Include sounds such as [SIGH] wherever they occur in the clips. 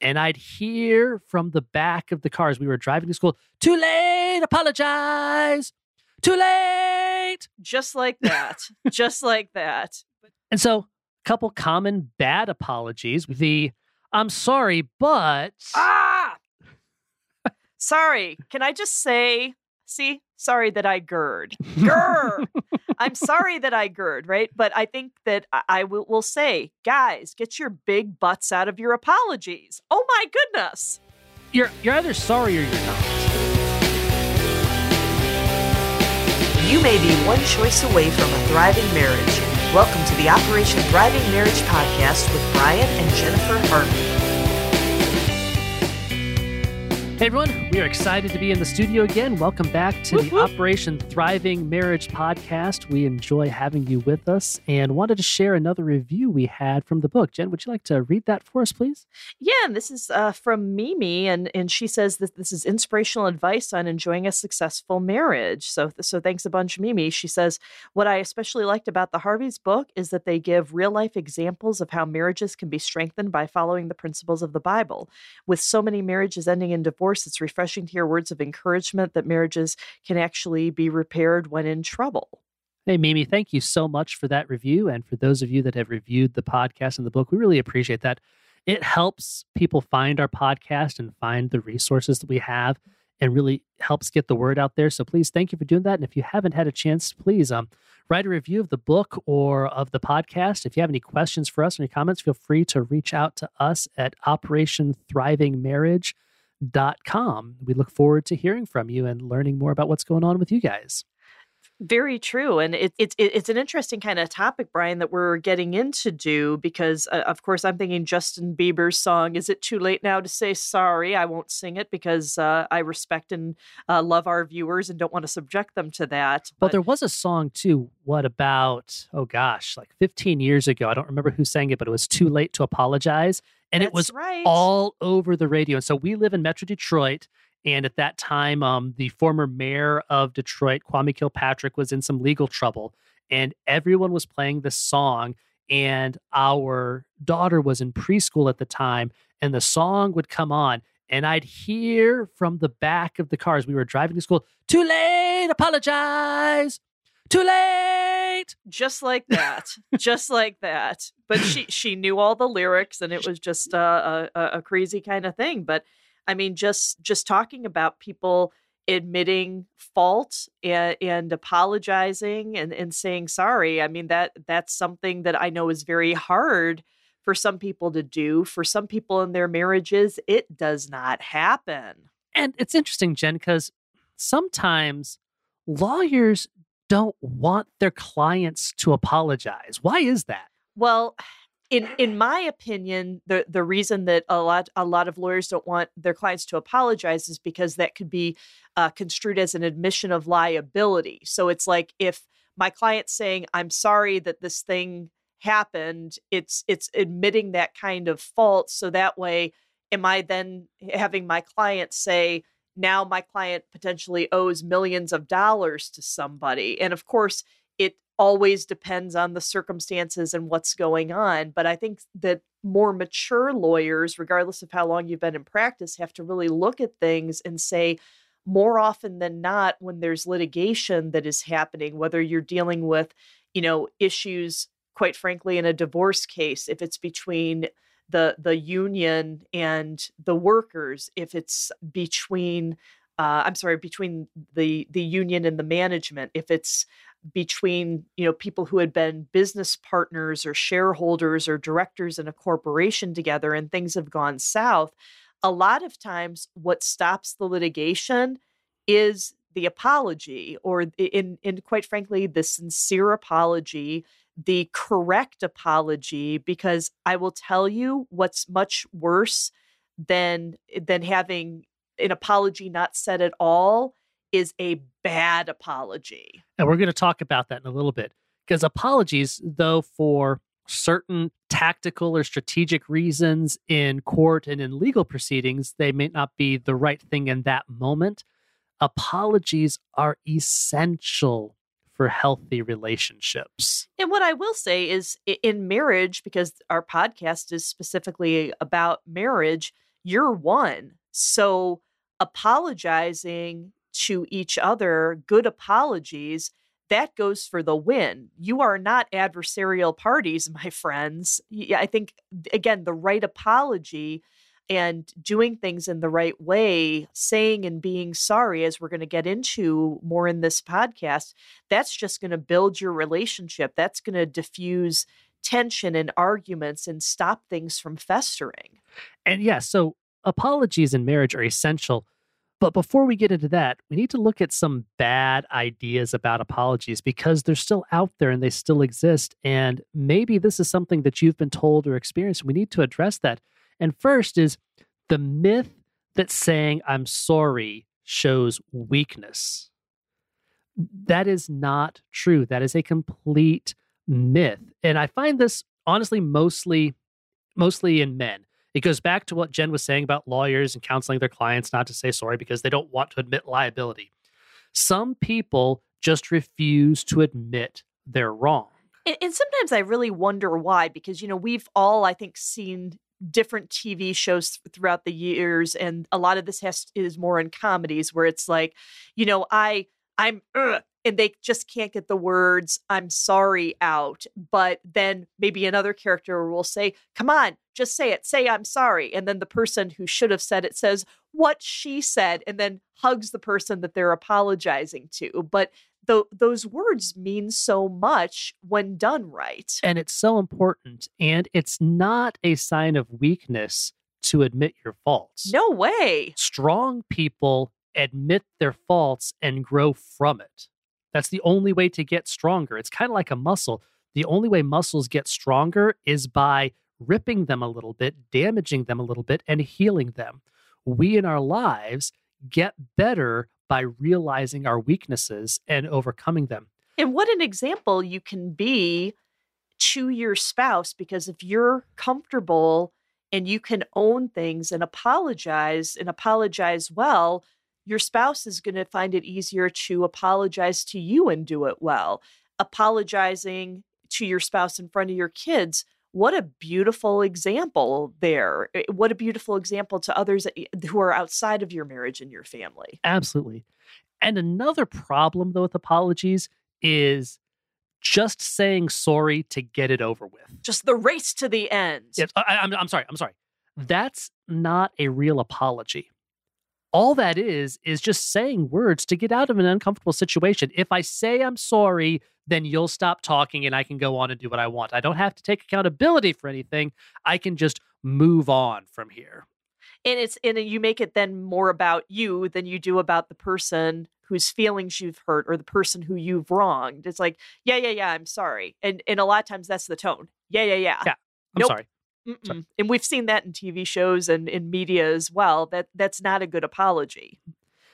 And I'd hear from the back of the cars. We were driving to school. Too late. Apologize. Too late. Just like that. [LAUGHS] Just like that. And so, a couple common bad apologies. The I'm sorry, but Ah! Sorry. Can I just say, see, sorry that I gird. [LAUGHS] Grr. I'm sorry that I gird, right? But I think that I, I will, will say, guys, get your big butts out of your apologies. Oh my goodness. you're you're either sorry or you're not. You may be one choice away from a thriving marriage. Welcome to the Operation Thriving Marriage podcast with Bryon and Jennifer Harvey. Hey everyone, we are excited to be in the studio again. Welcome back to the. Operation Thriving Marriage podcast. We enjoy having you with us and wanted to share another review we had from the book. Jen, would you like to read that for us, please? Yeah, and this is uh, from Mimi, and and she says that this is inspirational advice on enjoying a successful marriage. So so thanks a bunch, Mimi. She says what I especially liked about the Harvey's book is that they give real life examples of how marriages can be strengthened by following the principles of the Bible. With so many marriages ending in divorce, it's refreshing to hear words of encouragement that marriages can actually be repaired when in trouble. Hey, Mimi, thank you so much for that review. And for those of you that have reviewed the podcast and the book, we really appreciate that. It helps people find our podcast and find the resources that we have and really helps get the word out there. So please, thank you for doing that. And if you haven't had a chance, please um, write a review of the book or of the podcast. If you have any questions for us or any comments, feel free to reach out to us at operationthrivingmarriage.com. We look forward to hearing from you and learning more about what's going on with you guys. Very true, and it, it, it it's an interesting kind of topic, Bryon, that we're getting into do because, uh, of course, I'm thinking Justin Bieber's song. Is it too late now to say sorry? I won't sing it because uh, I respect and uh, love our viewers and don't want to subject them to that. Well, there was a song too. What about, oh gosh, like 15 years ago? I don't remember who sang it, but it was Too Late to Apologize. And it was right. all over the radio. And so we live in Metro Detroit. And at that time, um, the former mayor of Detroit, Kwame Kilpatrick, was in some legal trouble. And everyone was playing this song. And our daughter was in preschool at the time. And the song would come on. And I'd hear from the back of the cars. We were driving to school, too late, apologize too late. just like that, just like that. But [LAUGHS] she she knew all the lyrics, and it was just uh, a, a a crazy kind of thing. But I mean, just just talking about people admitting fault and, and apologizing and, and saying sorry. I mean that that's something that I know is very hard for some people to do. For some people in their marriages, it does not happen. And it's interesting, Jen, because sometimes lawyers don't want their clients to apologize. Why is that? Well, in in my opinion, the the reason that a lot a lot of lawyers don't want their clients to apologize is because that could be uh, construed as an admission of liability. So it's like if my client's saying, "I'm sorry that this thing happened," it's it's admitting that kind of fault. So that way, am I then having my client say? Now my client potentially owes millions of dollars to somebody, and of course, it always depends on the circumstances and what's going on. But I think that more mature lawyers, regardless of how long you've been in practice, have to really look at things and say, more often than not, when there's litigation that is happening, whether you're dealing with, you know, issues, quite frankly, in a divorce case, if it's between the the union and the workers, if it's between uh, I'm sorry, between the the union and the management, if it's between you know people who had been business partners or shareholders or directors in a corporation together and things have gone south a lot of times what stops the litigation is the apology or in in quite frankly the sincere apology the correct apology because i will tell you what's much worse than than having an apology not said at all is a bad apology. And we're going to talk about that in a little bit because apologies, though, for certain tactical or strategic reasons in court and in legal proceedings, they may not be the right thing in that moment. Apologies are essential for healthy relationships. And what I will say is in marriage, because our podcast is specifically about marriage, you're one. So apologizing to each other, good apologies, that goes for the win. You are not adversarial parties, [LAUGHS] my friends. I think, again, the right apology and doing things in the right way, saying and being sorry, as we're going to get into more in this podcast, that's just going to build your relationship. That's going to diffuse tension and arguments and stop things from festering. And yeah, so apologies in marriage are essential. But before we get into that, we need to look at some bad ideas about apologies because they're still out there and they still exist. And maybe this is something that you've been told or experienced. We need to address that. And first is the myth that saying I'm sorry shows weakness. That is not true. That is a complete myth. And I find this honestly mostly mostly in men. It goes back to what Jen was saying about lawyers and counseling their clients not to say sorry because they don't want to admit liability. Some people just refuse to admit they're wrong. And, and, sometimes I really wonder why, because, you know, we've all, I think, seen different TV shows throughout the years, and a lot of this has is more in comedies where it's like, you know, I I'm uh, and they just can't get the words I'm sorry out, but then maybe another character will say, "Come on, just say it. Say I'm sorry." And then the person who should have said it says what she said and then hugs the person that they're apologizing to. But th- those words mean so much when done right. And it's so important. And it's not a sign of weakness to admit your faults. No way. Strong people admit their faults and grow from it. That's the only way to get stronger. It's kind of like a muscle. The only way muscles get stronger is by ripping them a little bit, damaging them a little bit, and healing them. We in our lives get better by realizing our weaknesses and overcoming them. And what an example you can be to your spouse because if you're comfortable and you can own things and apologize and apologize well, your spouse is going to find it easier to apologize to you and do it well. Apologizing to your spouse in front of your kids what a beautiful example there. Eh, what a beautiful example to others who are outside of your marriage and your family. Absolutely. And another problem, though, with apologies is just saying sorry to get it over with. Just the race to the end. Yes, I, I'm, I'm sorry. I'm sorry. That's not a real apology. All that is, is just saying words to get out of an uncomfortable situation. If I say I'm sorry, then you'll stop talking and I can go on and do what I want. I don't have to take accountability for anything. I can just move on from here. And it's and you make it then more about you than you do about the person whose feelings you've hurt or the person who you've wronged. It's like, yeah, yeah, yeah, I'm sorry. And and a lot of times that's the tone. Yeah, yeah, yeah. Yeah. I'm nope. sorry. And we've seen that in TV shows and in media as well. That that's not a good apology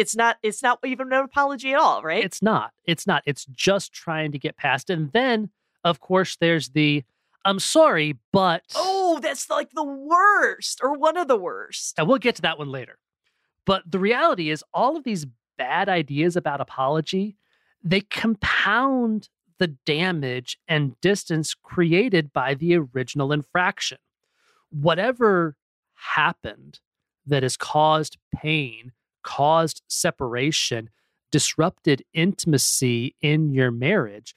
it's not it's not even an apology at all, right? It's not. It's not. It's just trying to get past. And then, of course, there's the I'm sorry, but Oh, that's like the worst or one of the worst. And we'll get to that one later. But the reality is all of these bad ideas about apology, they compound the damage and distance created by the original infraction. Whatever happened that has caused pain caused separation, disrupted intimacy in your marriage.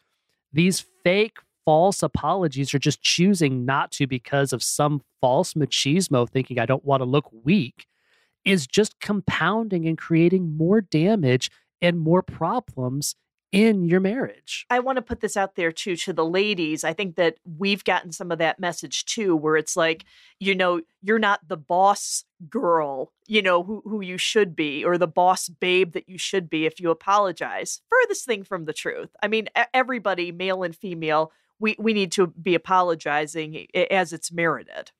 These fake, false apologies are just choosing not to because of some false machismo, thinking I don't want to look weak, is just compounding and creating more damage and more problems in your marriage. I want to put this out there too to the ladies. I think that we've gotten some of that message too, where it's like, you know, you're not the boss girl, you know, who, who you should be, or the boss babe that you should be if you apologize. Furthest thing from the truth. I mean, everybody, male and female, we, we need to be apologizing as it's merited.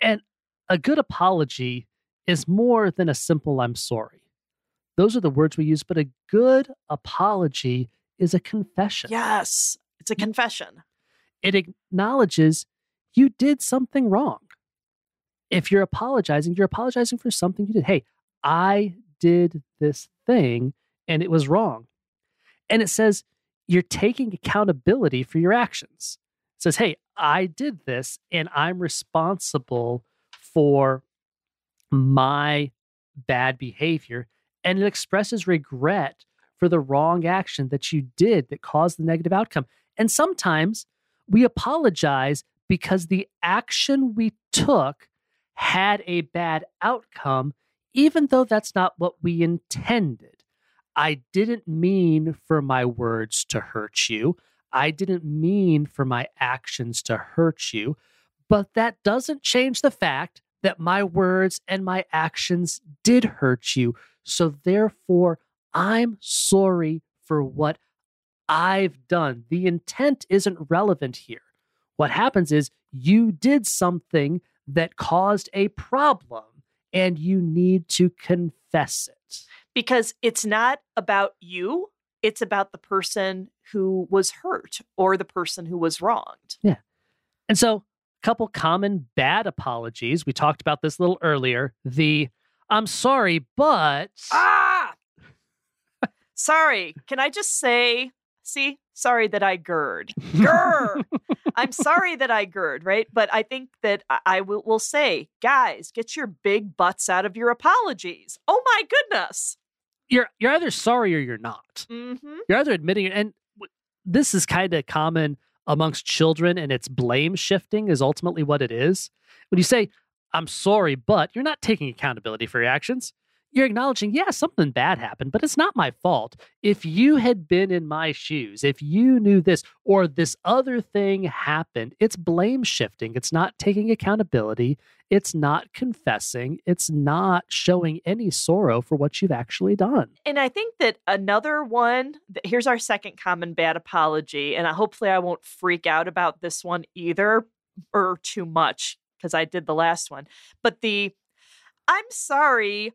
And a good apology is more than a simple I'm sorry. Those are the words we use, but a good apology is a confession. Yes, it's a confession. It acknowledges you did something wrong. If you're apologizing, you're apologizing for something you did. Hey, I did this thing and it was wrong. And it says you're taking accountability for your actions. It says, hey, I did this and I'm responsible for my bad behavior and it expresses regret for the wrong action that you did that caused the negative outcome. And sometimes we apologize because the action we took had a bad outcome, even though that's not what we intended. I didn't mean for my words to hurt you. I didn't mean for my actions to hurt you. But that doesn't change the fact that my words and my actions did hurt you. So therefore, I'm sorry for what I've done. The intent isn't relevant here. What happens is you did something that caused a problem and you need to confess it. Because it's not about you, it's about the person who was hurt or the person who was wronged. Yeah. And so, couple common bad apologies. We talked about this a little earlier. The I'm sorry, but. Ah! sorry. Can I just say, see, sorry that I gird. Grr. I'm sorry that I gird, right? But I think that I, I will, will say, guys, get your big butts out of your apologies. Oh my goodness. You're you're either sorry or you're not. Mm-hmm. You're either admitting it, and w- this is kind of common amongst children, and it's blame shifting is ultimately what it is. When you say, I'm sorry, but you're not taking accountability for your actions. You're acknowledging, yeah, something bad happened, but it's not my fault. If you had been in my shoes, if you knew this or this other thing happened, it's blame shifting. It's not taking accountability. It's not confessing. It's not showing any sorrow for what you've actually done. And I think that another one, here's our second common bad apology. And hopefully I won't freak out about this one either or too much because I did the last one. But the I'm sorry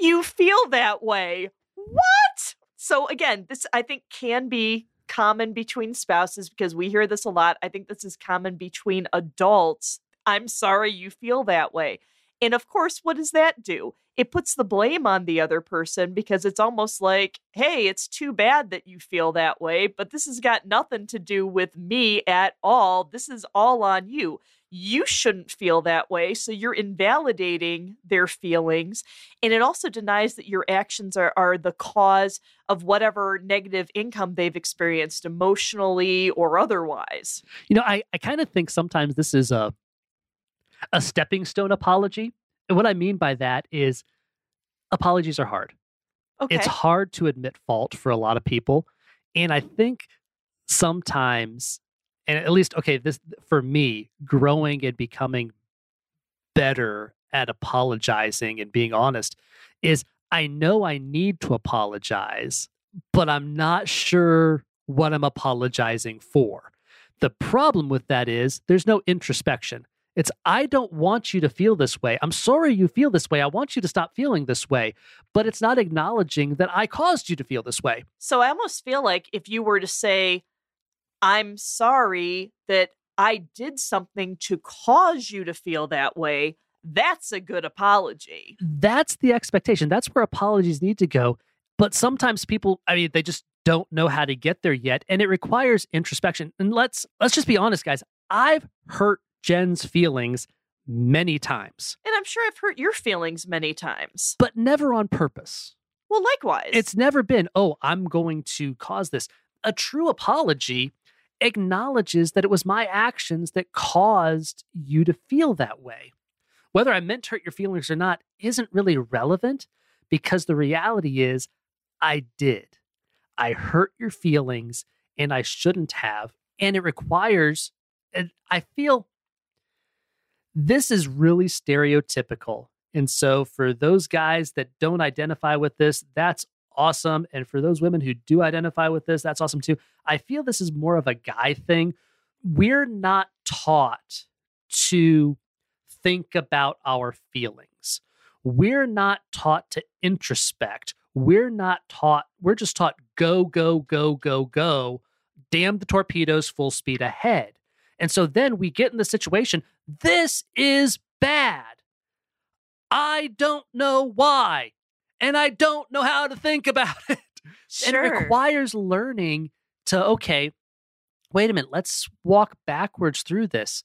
you feel that way. What? So again, this I think can be common between spouses because we hear this a lot. I think this is common between adults. I'm sorry you feel that way. And of course, what does that do? It puts the blame on the other person because it's almost like, hey, it's too bad that you feel that way, but this has got nothing to do with me at all. This is all on you you shouldn't feel that way. So you're invalidating their feelings. And it also denies that your actions are, are the cause of whatever negative income they've experienced emotionally or otherwise. You know, I, I kind of think sometimes this is a a stepping stone apology. And what I mean by that is apologies are hard. Okay. It's hard to admit fault for a lot of people. And I think sometimes and at least okay this for me growing and becoming better at apologizing and being honest is i know i need to apologize but i'm not sure what i'm apologizing for. The problem with that is there's no introspection. It's i don't want you to feel this way. I'm sorry you feel this way. I want you to stop feeling this way but it's not acknowledging that i caused you to feel this way. So i almost feel like if you were to say I'm sorry that I did something to cause you to feel that way. That's a good apology. That's the expectation. That's where apologies need to go. But sometimes people, I mean, they just don't know how to get there yet. And it requires introspection. And let's let's just be honest, guys. I've hurt Jen's feelings many times. And I'm sure I've hurt your feelings many times. But never on purpose. Well, likewise. It's never been, oh, I'm going to cause this. A true apology acknowledges that it was my actions that caused you to feel that way. Whether I meant to hurt your feelings or not isn't really relevant because the reality is I did. I hurt your feelings and I shouldn't have. And it requires, and I feel this is really stereotypical. And so, for those guys that don't identify with this, that's awesome. And for those women who do identify with this, that's awesome too. I feel this is more of a guy thing. We're not taught to think about our feelings. We're not taught to introspect. We're not taught, we're just taught go, go, go, go, go, damn the torpedoes, full speed ahead. And so then we get in the situation this is bad. I don't know why and I don't know how to think about [LAUGHS] it. Sure. And it requires learning to, okay, wait a minute, let's walk backwards through this.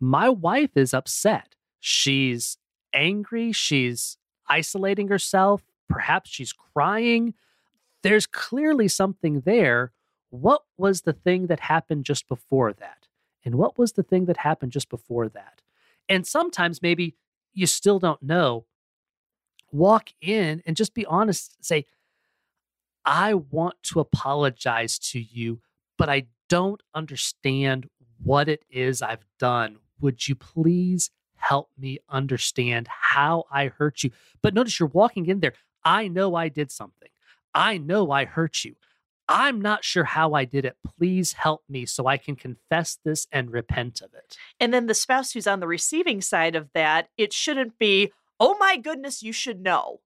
My wife is upset. She's angry. She's isolating herself. Perhaps she's crying. There's clearly something there. What was the thing that happened just before that? And what was the thing that happened just before that? And sometimes maybe you still don't know. Walk in and just be honest. Say, I want to apologize to you, but I don't understand what it is I've done. Would you please help me understand how I hurt you? But notice you're walking in there. I know I did something. I know I hurt you. I'm not sure how I did it. Please help me so I can confess this and repent of it. And then the spouse who's on the receiving side of that, it shouldn't be, oh my goodness, you should know.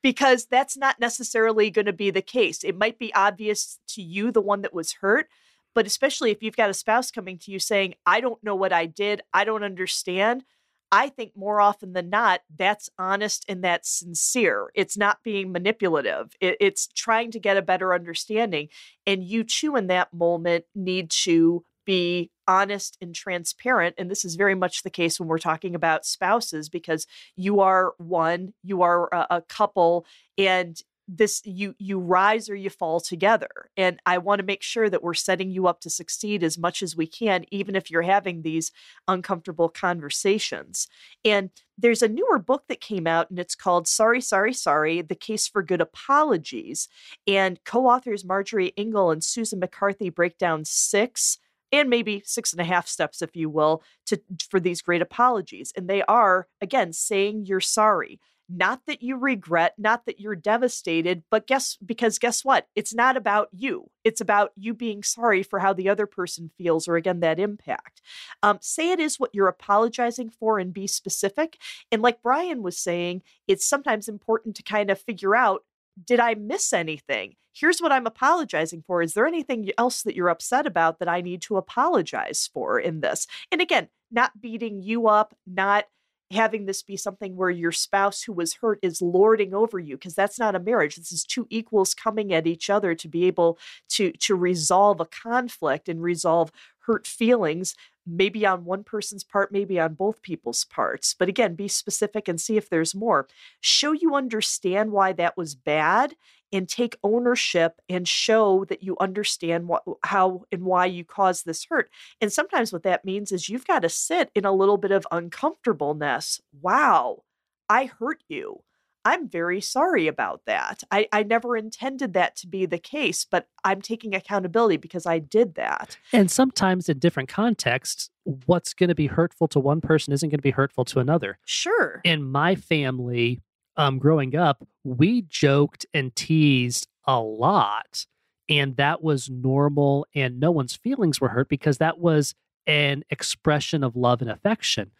Because that's not necessarily going to be the case. It might be obvious to you, the one that was hurt, but especially if you've got a spouse coming to you saying, I don't know what I did, I don't understand. I think more often than not, that's honest and that's sincere. It's not being manipulative. It, it's trying to get a better understanding. And you, too, in that moment, need to be honest and transparent. And this is very much the case when we're talking about spouses because you are one, you are a, a couple, and this you you rise or you fall together and i want to make sure that we're setting you up to succeed as much as we can even if you're having these uncomfortable conversations and there's a newer book that came out and it's called sorry sorry sorry the case for good apologies and co-authors marjorie ingall and susan mccarthy break down six and maybe six and a half steps if you will to for these great apologies and they are again saying you're sorry not that you regret, not that you're devastated, but guess because guess what? It's not about you. It's about you being sorry for how the other person feels, or again, that impact. Um, say it is what you're apologizing for and be specific. And like Bryon was saying, it's sometimes important to kind of figure out did I miss anything? Here's what I'm apologizing for. Is there anything else that you're upset about that I need to apologize for in this? And again, not beating you up, not having this be something where your spouse who was hurt is lording over you because that's not a marriage this is two equals coming at each other to be able to to resolve a conflict and resolve hurt feelings maybe on one person's part maybe on both people's parts but again be specific and see if there's more show you understand why that was bad and take ownership and show that you understand what how and why you caused this hurt. And sometimes what that means is you've got to sit in a little bit of uncomfortableness. Wow, I hurt you. I'm very sorry about that. I, I never intended that to be the case, but I'm taking accountability because I did that. And sometimes in different contexts, what's going to be hurtful to one person isn't going to be hurtful to another. Sure. In my family, um, growing up, we joked and teased a lot. And that was normal, and no one's feelings were hurt because that was an expression of love and affection.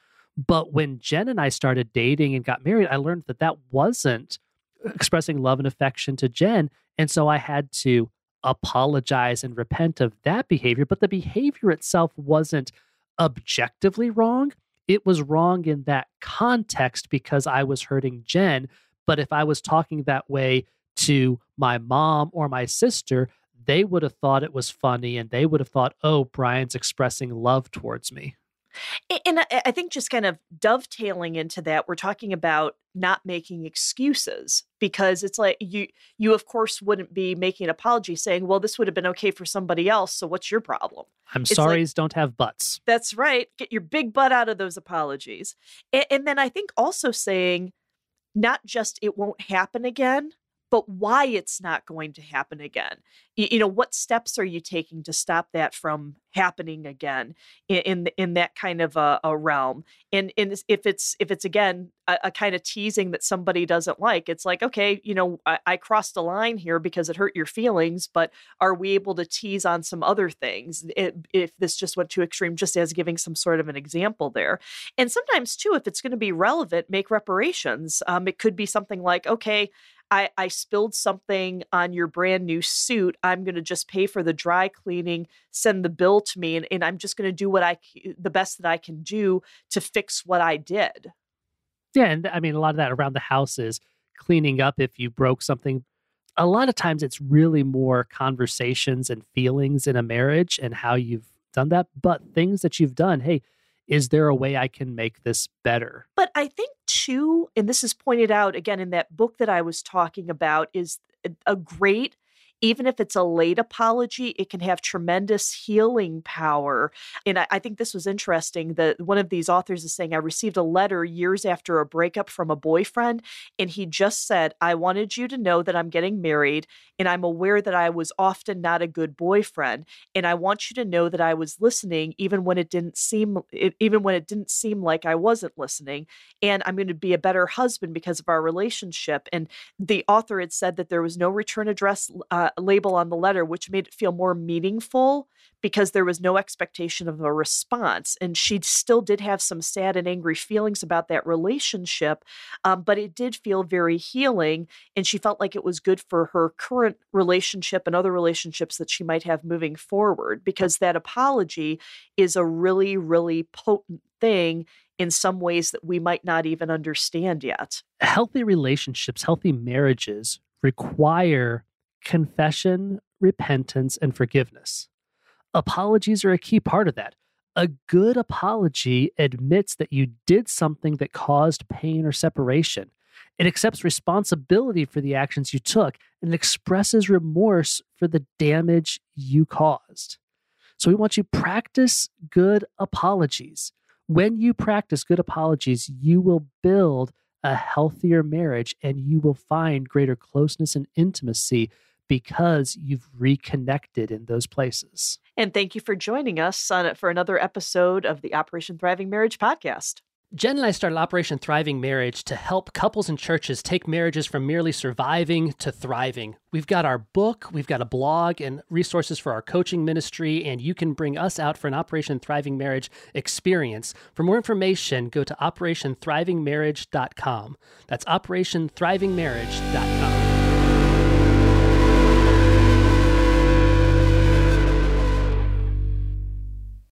But when Jen and I started dating and got married, I learned that that wasn't expressing love and affection to Jen. And so I had to apologize and repent of that behavior. But the behavior itself wasn't objectively wrong it was wrong in that context because I was hurting Jen. But if I was talking that way to my mom or my sister, they would have thought it was funny and they would have thought, oh, Bryon's expressing love towards me. And I think just kind of dovetailing into that, we're talking about not making excuses because it's like you you of course wouldn't be making an apology saying, "Well, this would have been okay for somebody else, so what's your problem?" I'm sorry, like, don't have butts. That's right. Get your big butt out of those apologies. And, and then I think also saying not just it won't happen again, but why it's not going to happen again. You, you, know, what steps are you taking to stop that from happening again in in, in that kind of a, a, realm? And, and if it's if it's again a, a, kind of teasing that somebody doesn't like, it's like okay, you know, I, I crossed a line here because it hurt your feelings, but are we able to tease on some other things? It, if this just went too extreme, just as giving some sort of an example there, and sometimes too, if it's going to be relevant, make reparations. Um, it could be something like okay. I, I spilled something on your brand new suit. I'm going to just pay for the dry cleaning, send the bill to me, and, and I'm just going to do what I, the best that I can do to fix what I did. Yeah. And I mean, a lot of that around the house is cleaning up if you broke something. A lot of times it's really more conversations and feelings in a marriage and how you've done that. But things that you've done, hey, is there a way I can make this better? But I think, too, and this is pointed out again in that book that I was talking about, is a great even if it's a late apology, it can have tremendous healing power. And I, I, think this was interesting that one of these authors is saying, I received a letter years after a breakup from a boyfriend, and he just said, I wanted you to know that I'm getting married, and I'm aware that I was often not a good boyfriend. And I want you to know that I was listening even when it didn't seem even when it didn't seem like I wasn't listening. And I'm going to be a better husband because of our relationship. And the author had said that there was no return address uh, label on the letter, which made it feel more meaningful because there was no expectation of a response. And she still did have some sad and angry feelings about that relationship, um, but it did feel very healing. And she felt like it was good for her current relationship and other relationships that she might have moving forward because that apology is a really, really potent thing in some ways that we might not even understand yet. Healthy relationships, healthy marriages require confession, repentance, and forgiveness. Apologies are a key part of that. A good apology admits that you did something that caused pain or separation. It accepts responsibility for the actions you took and expresses remorse for the damage you caused. So we want you to practice good apologies. When you practice good apologies, you will build a healthier marriage and you will find greater closeness and intimacy because you've reconnected in those places. And thank you for joining us on for another episode of the Operation Thriving Marriage podcast. Jen and I started Operation Thriving Marriage to help couples and churches take marriages from merely surviving to thriving. We've got our book, we've got a blog, and resources for our coaching ministry, and you can bring us out for an Operation Thriving Marriage experience. For more information, go to OperationThrivingMarriage.com. That's OperationThrivingMarriage.com.